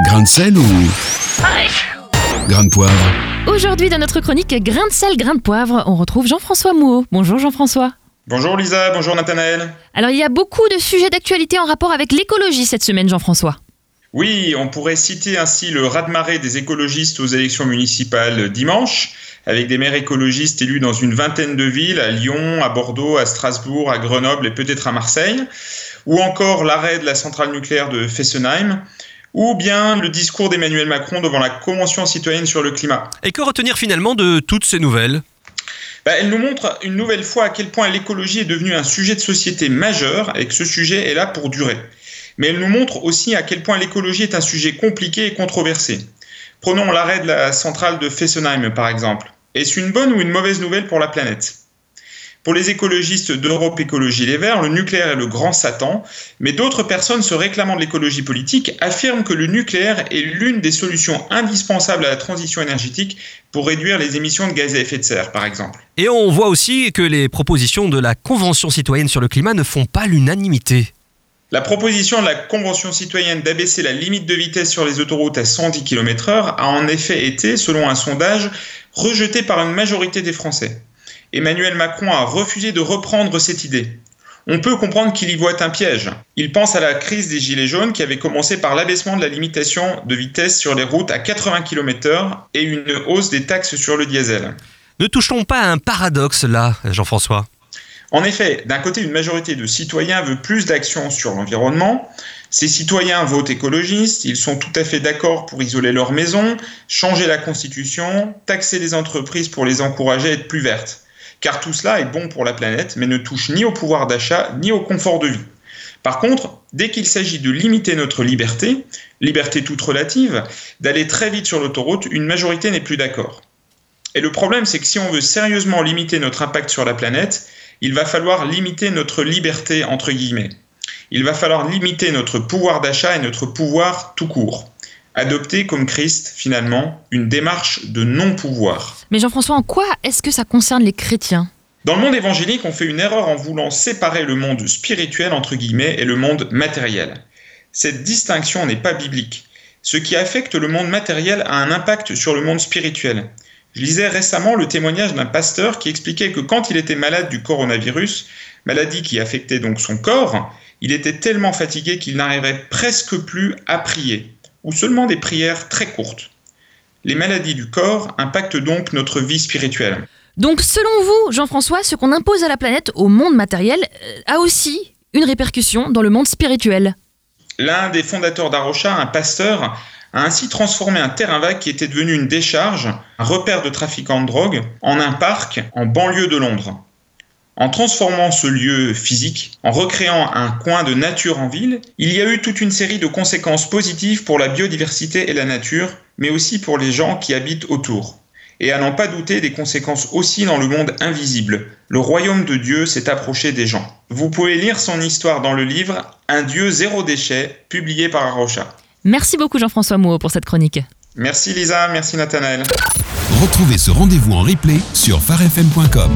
Grain de sel ou grain de poivre Aujourd'hui, dans notre chronique Grain de sel, grain de poivre, on retrouve Jean-François Mouot. Bonjour Jean-François. Bonjour Lisa, bonjour Nathanaël. Alors, il y a beaucoup de sujets d'actualité en rapport avec l'écologie cette semaine, Jean-François. Oui, on pourrait citer ainsi le raz-de-marée des écologistes aux élections municipales dimanche, avec des maires écologistes élus dans une vingtaine de villes, à Lyon, à Bordeaux, à Strasbourg, à Grenoble et peut-être à Marseille, ou encore l'arrêt de la centrale nucléaire de Fessenheim, ou bien le discours d'Emmanuel Macron devant la Convention citoyenne sur le climat. Et que retenir finalement de toutes ces nouvelles? Bah, Elle nous montre une nouvelle fois à quel point l'écologie est devenue un sujet de société majeur et que ce sujet est là pour durer mais elle nous montre aussi à quel point l'écologie est un sujet compliqué et controversé. Prenons l'arrêt de la centrale de Fessenheim par exemple. Est-ce une bonne ou une mauvaise nouvelle pour la planète? Pour les écologistes d'Europe Écologie Les Verts, le nucléaire est le grand Satan, mais d'autres personnes se réclamant de l'écologie politique affirment que le nucléaire est l'une des solutions indispensables à la transition énergétique pour réduire les émissions de gaz à effet de serre, par exemple. Et on voit aussi que les propositions de la Convention citoyenne sur le climat ne font pas l'unanimité. La proposition de la Convention citoyenne d'abaisser la limite de vitesse sur les autoroutes à 110 km/h a en effet été, selon un sondage, rejetée par une majorité des Français. Emmanuel Macron a refusé de reprendre cette idée. On peut comprendre qu'il y voit un piège. Il pense à la crise des Gilets jaunes qui avait commencé par l'abaissement de la limitation de vitesse sur les routes à 80 km/h et une hausse des taxes sur le diesel. Ne touchons pas à un paradoxe là, Jean-François en effet, d'un côté, une majorité de citoyens veut plus d'action sur l'environnement. Ces citoyens votent écologistes, ils sont tout à fait d'accord pour isoler leur maison, changer la constitution, taxer les entreprises pour les encourager à être plus vertes. Car tout cela est bon pour la planète, mais ne touche ni au pouvoir d'achat ni au confort de vie. Par contre, dès qu'il s'agit de limiter notre liberté, liberté toute relative, d'aller très vite sur l'autoroute, une majorité n'est plus d'accord. Et le problème, c'est que si on veut sérieusement limiter notre impact sur la planète, il va falloir limiter notre liberté, entre guillemets. Il va falloir limiter notre pouvoir d'achat et notre pouvoir tout court. Adopter comme Christ, finalement, une démarche de non-pouvoir. Mais Jean-François, en quoi est-ce que ça concerne les chrétiens? Dans le monde évangélique, on fait une erreur en voulant séparer le monde spirituel, entre guillemets, et le monde matériel. Cette distinction n'est pas biblique. Ce qui affecte le monde matériel a un impact sur le monde spirituel. Je lisais récemment le témoignage d'un pasteur qui expliquait que quand il était malade du coronavirus, maladie qui affectait donc son corps, il était tellement fatigué qu'il n'arriverait presque plus à prier, ou seulement des prières très courtes. Les maladies du corps impactent donc notre vie spirituelle. Donc selon vous, Jean-François, ce qu'on impose à la planète, au monde matériel, euh, a aussi une répercussion dans le monde spirituel? L'un des fondateurs d'Arocha, un pasteur, a ainsi transformé un terrain vague qui était devenu une décharge, un repère de trafiquants de drogue, en un parc en banlieue de Londres. En transformant ce lieu physique, en recréant un coin de nature en ville, il y a eu toute une série de conséquences positives pour la biodiversité et la nature, mais aussi pour les gens qui habitent autour. Et à n'en pas douter des conséquences aussi dans le monde invisible. Le royaume de Dieu s'est approché des gens. Vous pouvez lire son histoire dans le livre Un Dieu zéro déchet, publié par Arocha. Merci beaucoup Jean-François Mouot pour cette chronique. Merci Lisa, merci Nathanaël. Retrouvez ce rendez-vous en replay sur farfm.com.